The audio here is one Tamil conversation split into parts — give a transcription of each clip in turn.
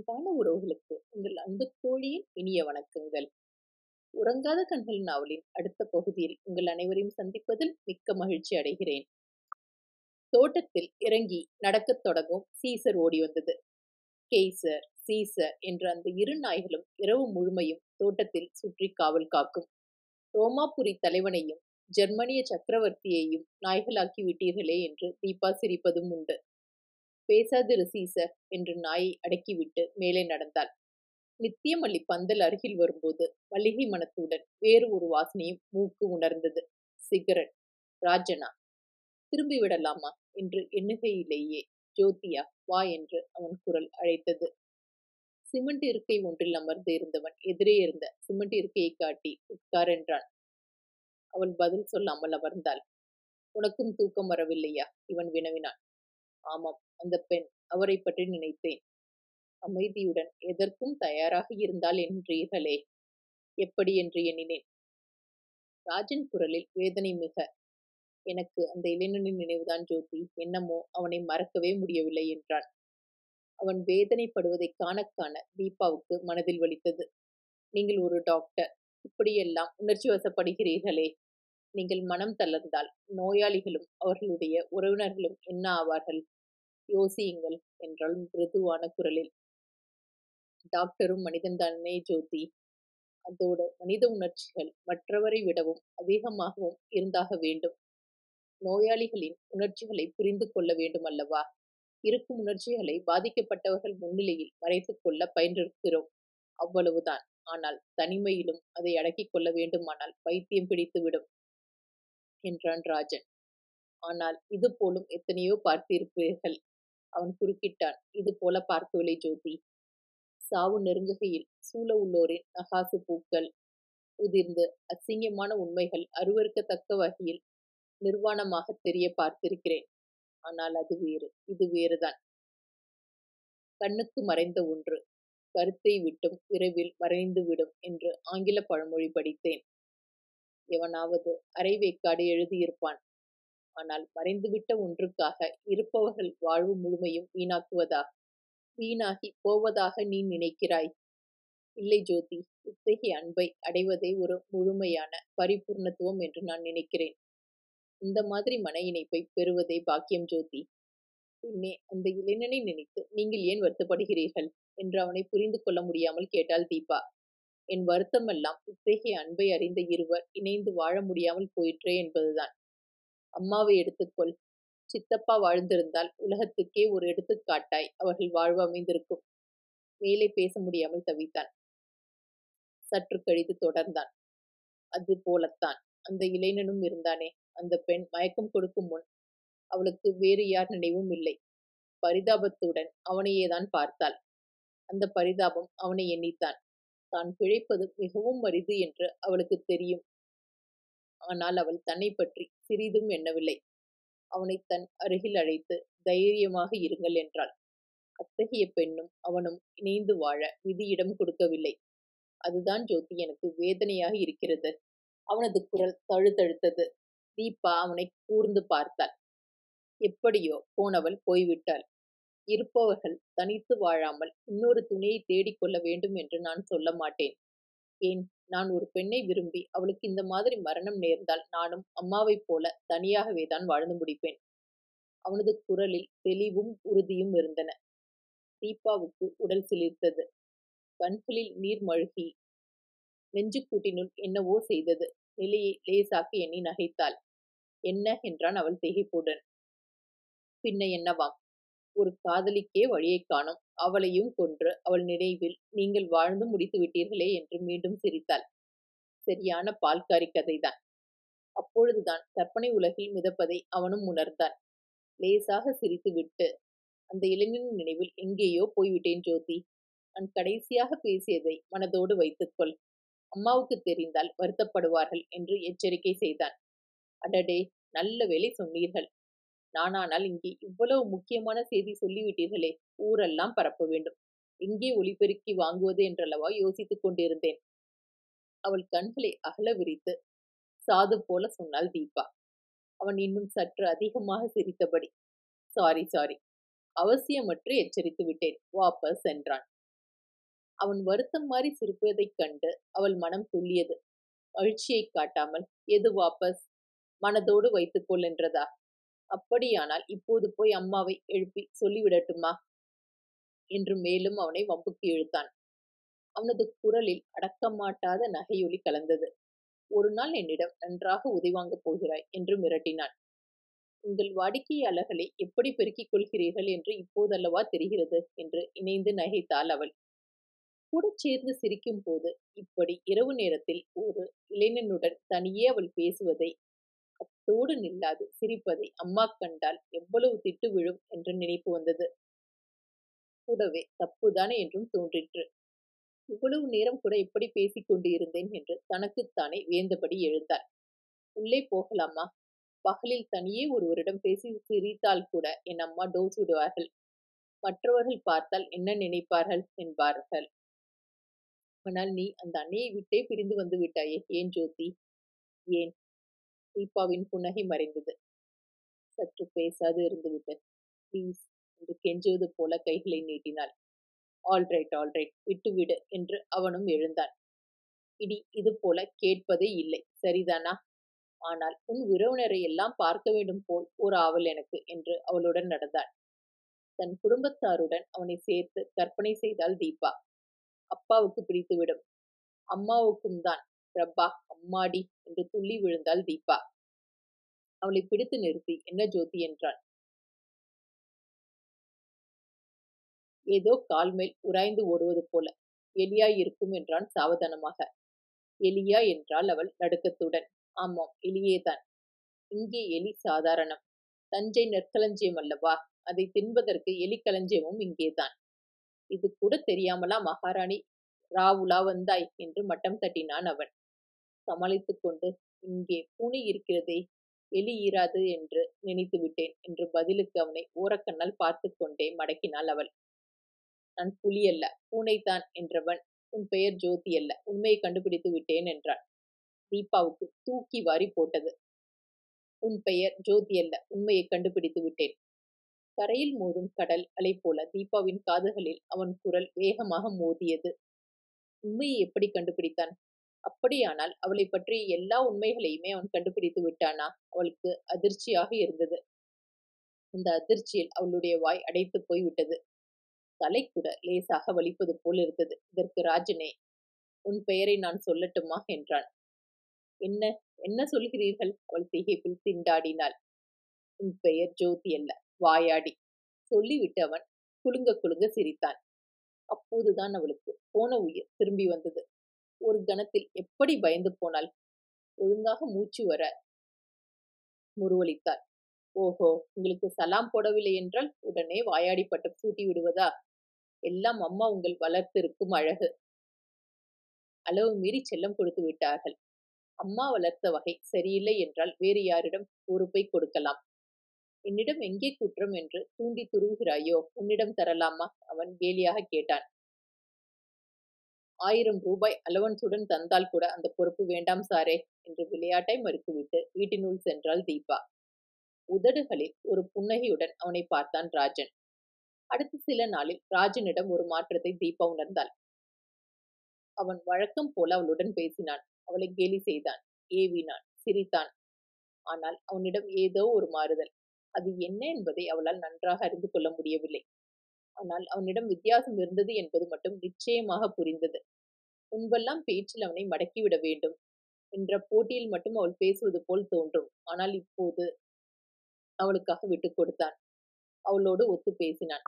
அன்பான உறவுகளுக்கு உங்கள் அன்பு தோழியின் இனிய வணக்கங்கள். உறங்காத கண்கள் நாவலின் அடுத்த பகுதியில் உங்கள் அனைவரையும் சந்திப்பதில் மிக்க மகிழ்ச்சி அடைகிறேன். தோட்டத்தில் இறங்கி நடக்கத் தொடங்கும் சீசர் ஓடி வந்தது. கேசர் சீசர் என்ற அந்த இரு நாய்களும் இரவு முழுமையும் தோட்டத்தில் சுற்றி காவல் காக்கும். ரோமாபுரி தலைவனையும் ஜெர்மனிய சக்கரவர்த்தியையும் நாய்களாக்கி விட்டீர்களே என்று தீபா சிரிப்பதும் உண்டு. பேசாது சீசர் என்று நாயை அடக்கிவிட்டு மேலே நடந்தாள். நித்தியமல்லி பந்தல் அருகில் வரும்போது மல்லிகை மனத்துடன் வேறு ஒரு வாசனையும் மூக்கு உணர்ந்தது. சிகரெட் ராஜனா திரும்பி விடலாமா என்று எண்ணுகையிலேயே ஜோதியா வா என்று அவன் குரல் அழைத்தது. சிமெண்ட் இருக்கை ஒன்றில் அமர்ந்து இருந்தவன் எதிரே இருந்த சிமெண்ட் இருக்கையை காட்டி உட்கார் என்றான். அவள் பதில் சொல்லாமல் அமர்ந்தாள். உனக்கும் தூக்கம் வரவில்லையா இவன் வினவினான். ஆமாம். அந்த பெண் அவரை பற்றி நினைத்தேன். அமைதியுடன் எதற்கும் தயாராக இருந்தால் என்றீர்களே? எப்படி என்று எண்ணினேன். ராஜன் குரலில் வேதனை மிக. எனக்கு அந்த இளைஞனின் நினைவுதான் ஜோதி. என்னமோ அவனை மறக்கவே முடியவில்லை என்றான். அவன் வேதனைப்படுவதை காணக்கான காண தீபாவுக்கு மனதில் வலித்தது. நீங்கள் ஒரு டாக்டர். இப்படியெல்லாம் உணர்ச்சி வசப்படுகிறீர்களே? நீங்கள் மனம் தளர்ந்தால் நோயாளிகளும் அவர்களுடைய உறவினர்களும் என்ன ஆவார்கள்? யோசியுங்கள் என்றாள் மிருதுவான குரலில். டாக்டரும் மனிதன்தானே ஜோதி. அதோட மனித உணர்ச்சிகள் மற்றவரை விடவும் அதிகமாகவும் இருந்தாக வேண்டும். நோயாளிகளின் உணர்ச்சிகளை புரிந்து கொள்ள வேண்டும் அல்லவா? இருக்கும் உணர்ச்சிகளை பாதிக்கப்பட்டவர்கள் முன்னிலையில் மறைத்துக் கொள்ள பயின்றிருக்கிறோம். அவ்வளவுதான். ஆனால் தனிமையிலும் அதை அடக்கிக் கொள்ள வேண்டுமானால் பைத்தியம் பிடித்துவிடும் என்றான் ராஜன். ஆனால் இது போலும் எத்தனையோ பார்த்திருப்பீர்கள். அவன் குறுக்கிட்டான். இது போல பார்க்கவில்லை ஜோதி. சாவு நெருங்குகையில் சூழ உள்ளோரின் நகாசு பூக்கள் உதிர்ந்து அசிங்கமான உண்மைகள் அருவறுக்கத்தக்க வகையில் நிர்வாணமாக தெரிய பார்த்திருக்கிறேன். ஆனால் அது வேறு இது வேறுதான். கண்ணுக்கு மறைந்த ஒன்று கருத்தை விட்டும் விரைவில் மறைந்துவிடும் என்று ஆங்கில பழமொழி படித்தேன். எவனாவது அரைவேக்காடு எழுதியிருப்பான். ஆனால் மறைந்துவிட்ட ஒன்றுக்காக இருப்பவர்கள் வாழ்வு முழுமையும் வீணாக்குவதா? வீணாகி போவதாக நீ நினைக்கிறாய். இல்லை ஜோதி இத்தகைய அன்பை அடைவதே ஒரு முழுமையான பரிபூர்ணத்துவம் என்று நான் நினைக்கிறேன். இந்த மாதிரி மன இணைப்பை பெறுவதே பாக்கியம் ஜோதி. பின்னே அந்த இளைஞனை நினைத்து நீங்கள் ஏன் வருத்தப்படுகிறீர்கள்? என்று அவனை புரிந்து கொள்ள முடியாமல் கேட்டாள் தீபா. என் வருத்தமெல்லாம் இத்தகைய அன்பை அறிந்த இருவர் இணைந்து வாழ முடியாமல் போயிற்றே என்பதுதான். அம்மாவை எடுத்துக்கொள். சித்தப்பா வாழ்ந்திருந்தால் உலகத்துக்கே ஒரு எடுத்துக்காட்டாய் அவர்கள் வாழ்வு அமைந்திருக்கும் மேலே பேச முடியாமல் தவித்தான். சற்று கழித்து தொடர்ந்தான். அது போலத்தான். அந்த இளைஞனும் இருந்தானே. அந்த பெண் மயக்கம் கொடுக்கும் முன் அவளுக்கு வேறு யார் நினைவும் இல்லை. பரிதாபத்துடன் அவனையேதான் பார்த்தாள். அந்த பரிதாபம் அவனை எண்ணித்தான். தான் பிழைப்பது மிகவும் அரிது என்று அவளுக்கு தெரியும். ஆனால் அவள் தன்னை பற்றி சிறிதும் எண்ணவில்லை. அவனை தன் அருகில் அழைத்து தைரியமாக இருங்கள் என்றாள். அத்தகைய பெண்ணும் அவனும் இணைந்து வாழ விதியிடம் கொடுக்கவில்லை. அதுதான் ஜோதி எனக்கு வேதனையாக இருக்கிறது. அவனது குரல் தழுதழுத்தது. தீபா அவனை கூர்ந்து பார்த்தாள். எப்படியோ போனவள் போய்விட்டாள். இருப்பவர்கள் தனித்து வாழாமல் இன்னொரு துணையை தேடிக்கொள்ள வேண்டும் என்று நான் சொல்ல மாட்டேன். ஏன் நான் ஒரு பெண்ணை விரும்பி அவளுக்கு இந்த மாதிரி மரணம் நேர்ந்தால் நானும் அம்மாவைப் போல தனியாகவே தான் வாழ்ந்து முடிப்பேன். அவனது குரலில் தெளிவும் உறுதியும் இருந்தன. தீபாவுக்கு உடல் சிலிர்த்தது. கண்களில் நீர் மழுகி நெஞ்சுக்கூட்டினுள் என்னவோ செய்தது. நிலையை லேசாக்கி எண்ணி நகைத்தாள். என்ன? என்றான் அவள் திகைப்புடன். பின்ன என்னவாம் ஒரு காதலிக்கே வழியை காணும். அவளையும் கொன்று அவள் நினைவில் நீங்கள் வாழ்ந்து முடித்து விட்டீர்களே என்று மீண்டும் சிரித்தாள். சரியான பால்காரி கதைதான். அப்பொழுதுதான் கற்பனை உலகில் மிதப்பதை அவனும் உணர்ந்தான் லேசாக சிரித்து விட்டு அந்த இளைஞனின் நினைவில் எங்கேயோ போய்விட்டேன் ஜோதி. நான் கடைசியாக பேசியதை மனதோடு வைத்துக்கொள் அம்மாவுக்கு தெரிந்தால் வருத்தப்படுவார்கள் என்று எச்சரிக்கை செய்தான். அடடே நல்ல வேலை சொன்னீர்கள். நானானால் இங்கே இவ்வளவு முக்கியமான செய்தி சொல்லிவிட்டீர்களே ஊரெல்லாம் பரப்ப வேண்டும். எங்கே ஒளிபெருக்கி வாங்குவது என்றல்லவா யோசித்துக் கொண்டிருந்தேன். அவள் கண்களை அகல விரித்து சாது போல சொன்னாள் தீபா. அவன் இன்னும் சற்று அதிகமாக சிரித்தபடி சாரி சாரி. அவசியமற்று எச்சரித்து விட்டேன். வாபஸ் என்றான். அவன் வருத்தம் மாறி சிரிப்பதைக் கண்டு அவள் மனம் துள்ளியது. மகிழ்ச்சியை காட்டாமல் எது வாபஸ்? மனதோடு வைத்துக்கொள் என்றதா? அப்படியானால் இப்போது போய் அம்மாவை எழுப்பி சொல்லிவிடட்டுமா? என்று மேலும் அவனை வம்புக்கு இழுத்தான். அவனது குரலில் அடக்கமாட்டாத நகையொலி கலந்தது. ஒரு நாள் என்னிடம் நன்றாக உதைவாங்கப் போகிறாய் என்று மிரட்டினான். உங்கள் வாடிக்கையாளர்களை எப்படி பெருக்கிக் கொள்கிறீர்கள் என்று இப்போதல்லவா தெரிகிறது என்று இணைந்து நகைத்தாள் அவள். கூட சேர்ந்து சிரிக்கும் போது இப்படி இரவு நேரத்தில் ஒரு இளைஞனுடன் தனியே அவள் பேசுவதை அத்தோடு நில்லாது சிரிப்பதை அம்மா கண்டால் எவ்வளவு திட்டு விழும் என்ற நினைப்பு வந்தது. கூடவே தப்புதானே என்றும் தோன்றிற்று. இவ்வளவு நேரம் கூட எப்படி பேசிக் கொண்டு இருந்தேன் என்று தனக்குத்தானே வேந்தபடி எழுந்தாள். உள்ளே போகலாமா? பகலில் தனியே ஒருவரிடம் பேசி சிரித்தால் கூட என் அம்மா டோஸ் விடுவார்கள். மற்றவர்கள் பார்த்தால் என்ன நினைப்பார்கள்? என்பார்கள். ஆனால் நீ அந்த அன்னையை விட்டே பிரிந்து வந்து விட்டாயே ஏன் ஜோதி? ஏன்? தீபாவின் புன்னகை மறைந்தது. சற்று பேசாது இருந்துவிட்டு ப்ளீஸ் என்று கெஞ்சுவது போல கைகளை நீட்டினாள். ஆல்ரைட் ஆல்ரைட் விட்டுவிடு என்று அவனும் எழுந்தான். இனி இது போல கேட்பதே இல்லை சரிதானா? ஆனால் உன் உறவினரை எல்லாம் பார்க்க வேண்டும் போல் ஒரு ஆவல் எனக்கு என்று அவளுடன் நடந்தாள். தன் குடும்பத்தாருடன் அவனை சேர்த்து கற்பனை செய்தாள் தீபா. அப்பாவுக்கு பிடித்துவிடும் அம்மாவுக்கும் தான் பிரபா அம்மாடி என்று துள்ளி விழுந்தாள் தீபா. அவளை பிடித்து நிறுத்தி என்ன ஜோதி? என்றான். ஏதோ கால் மேல் உராய்ந்து ஓடுவது போல. எலியாய் இருக்கும் என்றான் சாவதானமாக. எலியா? என்றால் அவள் நடுக்கத்துடன். ஆமாம் எலியேதான் இங்கே எலி சாதாரணம். தஞ்சை நெற்களஞ்சியம் அல்லவா? அதை தின்பதற்கு எலி களஞ்சியமும் இங்கேதான் இது கூட தெரியாமலா மகாராணி? ராவுலா வந்தாய் என்று மட்டம் தட்டினான் அவன். சமாளித்துக் கொண்டு இங்கே பூனை இருக்கிறதே எலி ஈராது என்று நினைத்து விட்டேன் என்று பதிலுக்கு அவனை ஓரக்கண்ணால் பார்த்து கொண்டே மடக்கினாள் அவள். நான் புலி அல்ல பூனைதான் என்றவன் உன் பெயர் ஜோதி அல்ல உண்மையை கண்டுபிடித்து விட்டேன் என்றான். தீபாவுக்கு தூக்கி வாரி போட்டது. உன் பெயர் ஜோதி அல்ல உண்மையை கண்டுபிடித்து விட்டேன். கரையில் மோதும் கடல் அலை போல தீபாவின் காதுகளில் அவன் குரல் வேகமாக மோதியது. உண்மையை எப்படி கண்டுபிடித்தான்? அப்படியானால் அவளை பற்றி எல்லா உண்மைகளையுமே அவன் கண்டுபிடித்து விட்டானா? அவளுக்கு அதிர்ச்சியாக இருந்தது. இந்த அதிர்ச்சியில் அவளுடைய வாய் அடைத்து போய்விட்டது. தலை கூட லேசாக வலிப்பது போல் இருந்தது. இதற்கு ராஜனே உன் பெயரை நான் சொல்லட்டுமா? என்றான். என்ன என்ன சொல்கிறீர்கள்? அவள் திகைப்பில் திண்டாடினாள். உன் பெயர் ஜோதி அல்ல வாயாடி. சொல்லிவிட்டு அவன் குலுங்க குலுங்க சிரித்தான். அப்போதுதான் அவளுக்கு போன உயிர் திரும்பி வந்தது. ஒரு கணத்தில் எப்படி பயந்து போனாள்? ஒழுங்காக மூச்சு வர முருவளித்தாள் ஓஹோ உங்களுக்கு சலாம் போடவில்லை என்றால் உடனே வாயாடி பட்டம் சூட்டி விடுவதா? எல்லாம் அம்மா உங்கள் வளர்த்திருக்கும் அழகு. அளவு மீறி செல்லம் கொடுத்து விட்டார்கள். அம்மா வளர்த்த வகை சரியில்லை என்றால் வேறு யாரிடம் பொறுப்பை கொடுக்கலாம். என்னிடம் எங்கே குற்றம் என்று தூண்டி துருவுகிறாயோ? உன்னிடம் தரலாமா? அவன் கேலியாக கேட்டான். ஆயிரம் ரூபாய் அலவன்ஸுடன் தந்தால் கூட அந்த பொறுப்பு வேண்டாம் சாரே என்று விளையாட்டை மறுத்துவிட்டு வீட்டினுள் சென்றாள் தீபா. உதடுகளில் ஒரு புன்னகையுடன் அவனை பார்த்தான் ராஜன். அடுத்த சில நாளில் ராஜனிடம் ஒரு மாற்றத்தை தீபா உணர்ந்தாள். அவன் வழக்கம் போல அவளுடன் பேசினான். அவளை கேலி செய்தான் ஏவினான் சிரித்தான். ஆனால் அவனிடம் ஏதோ ஒரு மாறுதல். அது என்ன என்பதை அவளால் நன்றாக அறிந்து கொள்ள முடியவில்லை. ஆனால் அவனிடம் வித்தியாசம் இருந்தது என்பது மட்டும் நிச்சயமாக புரிந்தது. முன்பெல்லாம் பேச்சில் அவனை மடக்கிவிட வேண்டும் என்ற போட்டியில் மட்டும் அவள் பேசுவது போல் தோன்றும். ஆனால் இப்போது அவளுக்காக விட்டு கொடுத்தான். அவளோடு ஒத்து பேசினான்.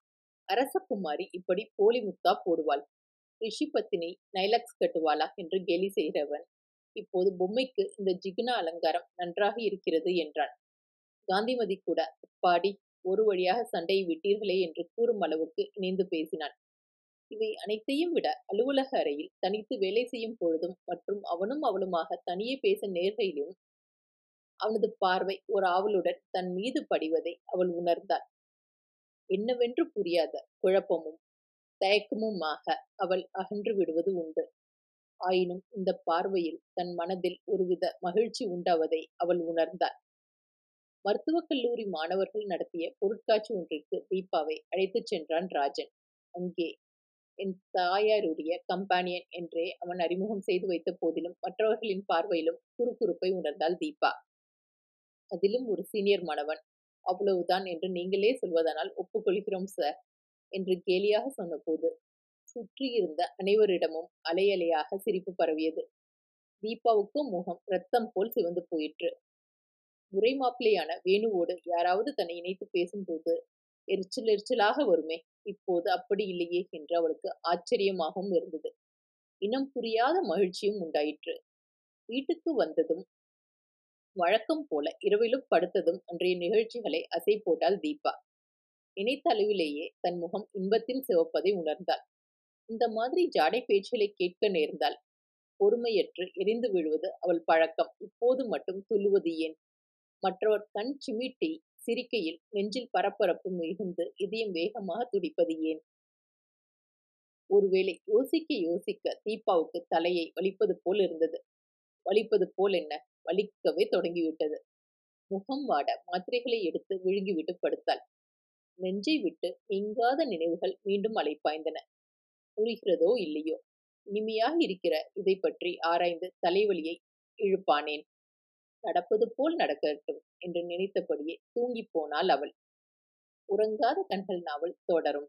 அரசகுமாரி இப்படி போலி முத்தா போடுவாள். ரிஷி பத்தினி நைலக்ஸ் கட்டுவாளா? என்று கேலி செய்கிறவன். இப்போது பொம்மைக்கு இந்த ஜிகுனா அலங்காரம் நன்றாக இருக்கிறது என்றான். காந்திமதி கூட அப்பாடி! ஒரு வழியாக சண்டையை விட்டீர்களே என்று கூறும் அளவுக்கு இணைந்து பேசினான். இவை அனைத்தையும் விட அலுவலக அறையில் தனித்து வேலை செய்யும் பொழுதும் மற்றும் அவனும் அவளுமாக தனியே பேச நேர்கையிலும் அவனது பார்வை ஒரு ஆவலுடன் தன் மீது படிவதை அவள் உணர்ந்தாள். என்னவென்று புரியாத குழப்பமும் தயக்கமுமாக அவள் அகன்று விடுவது உண்டு. ஆயினும் இந்த பார்வையில் தன் மனதில் ஒருவித மகிழ்ச்சி உண்டாவதை அவள் உணர்ந்தாள். மருத்துவக் கல்லூரி மாணவர்கள் நடத்திய பொருட்காட்சி ஒன்றிற்கு தீபாவை அழைத்துச் சென்றான் ராஜன். அங்கே என் தாயாருடைய கம்பானியன் என்றே அவன் அறிமுகம் செய்து வைத்த போதிலும் மற்றவர்களின் பார்வையிலும் குறுகுறுப்பை உணர்ந்தாள் தீபா. அதிலும் ஒரு சீனியர் மாணவன். அவ்வளவுதான் என்று நீங்களே சொல்வதனால் ஒப்புக்கொள்கிறோம் சார் என்று கேலியாக சொன்னபோது சுற்றியிருந்த அனைவரிடமும் அலையலையாக சிரிப்பு பரவியது. தீபாவுக்கும் முகம் ரத்தம் போல் சிவந்து போயிற்று. முறை மாப்பிளையான வேணுவோடு யாராவது தன்னை இணைத்து பேசும்போது எரிச்சல் எரிச்சலாக வருமே. இப்போது அப்படி இல்லையே என்று அவளுக்கு ஆச்சரியமாகவும் இருந்தது. இனம் புரியாத மகிழ்ச்சியும் உண்டாயிற்று. வீட்டுக்கு வந்ததும் வழக்கம் போல இரவிலும் படுத்ததும் அன்றைய நிகழ்ச்சிகளை அசை போட்டாள் தீபா. நினைத்தளவிலேயே தன் முகம் இன்பத்தில் சிவப்பதை உணர்ந்தாள். இந்த மாதிரி ஜாடை பேச்சுகளை கேட்க நேர்ந்தால் பொறுமையற்று எரிந்து விழுவது அவள் பழக்கம். இப்போது மட்டும் துள்ளுவது ஏன்? மற்றவர் கண் சிமிட்டி சிரிக்கையில் நெஞ்சில் பரபரப்பு மிகுந்து இதயம் வேகமாக துடிப்பது ஏன்? ஒருவேளை யோசிக்க யோசிக்க தீபாவுக்கு தலையை வலிப்பது போல் இருந்தது. வலிப்பது போல் என்ன? வலிக்கவே தொடங்கிவிட்டது. முகம் வாட மாத்திரைகளை எடுத்து விழுங்கிவிட்டு படுத்தாள். நெஞ்சை விட்டு நீங்காத நினைவுகள் மீண்டும் அலைப்பாய்ந்தன புரிகிறதோ இல்லையோ? இனிமையாக இருக்கிற இதை பற்றி ஆராய்ந்து தலைவலியை இழுப்பானேன். நடப்பது போல் நடக்கட்டும் என்று நினைத்தபடியே தூங்கிப் போனாள் அவள். உறங்காத கண்கள் நாவல் தொடரும்.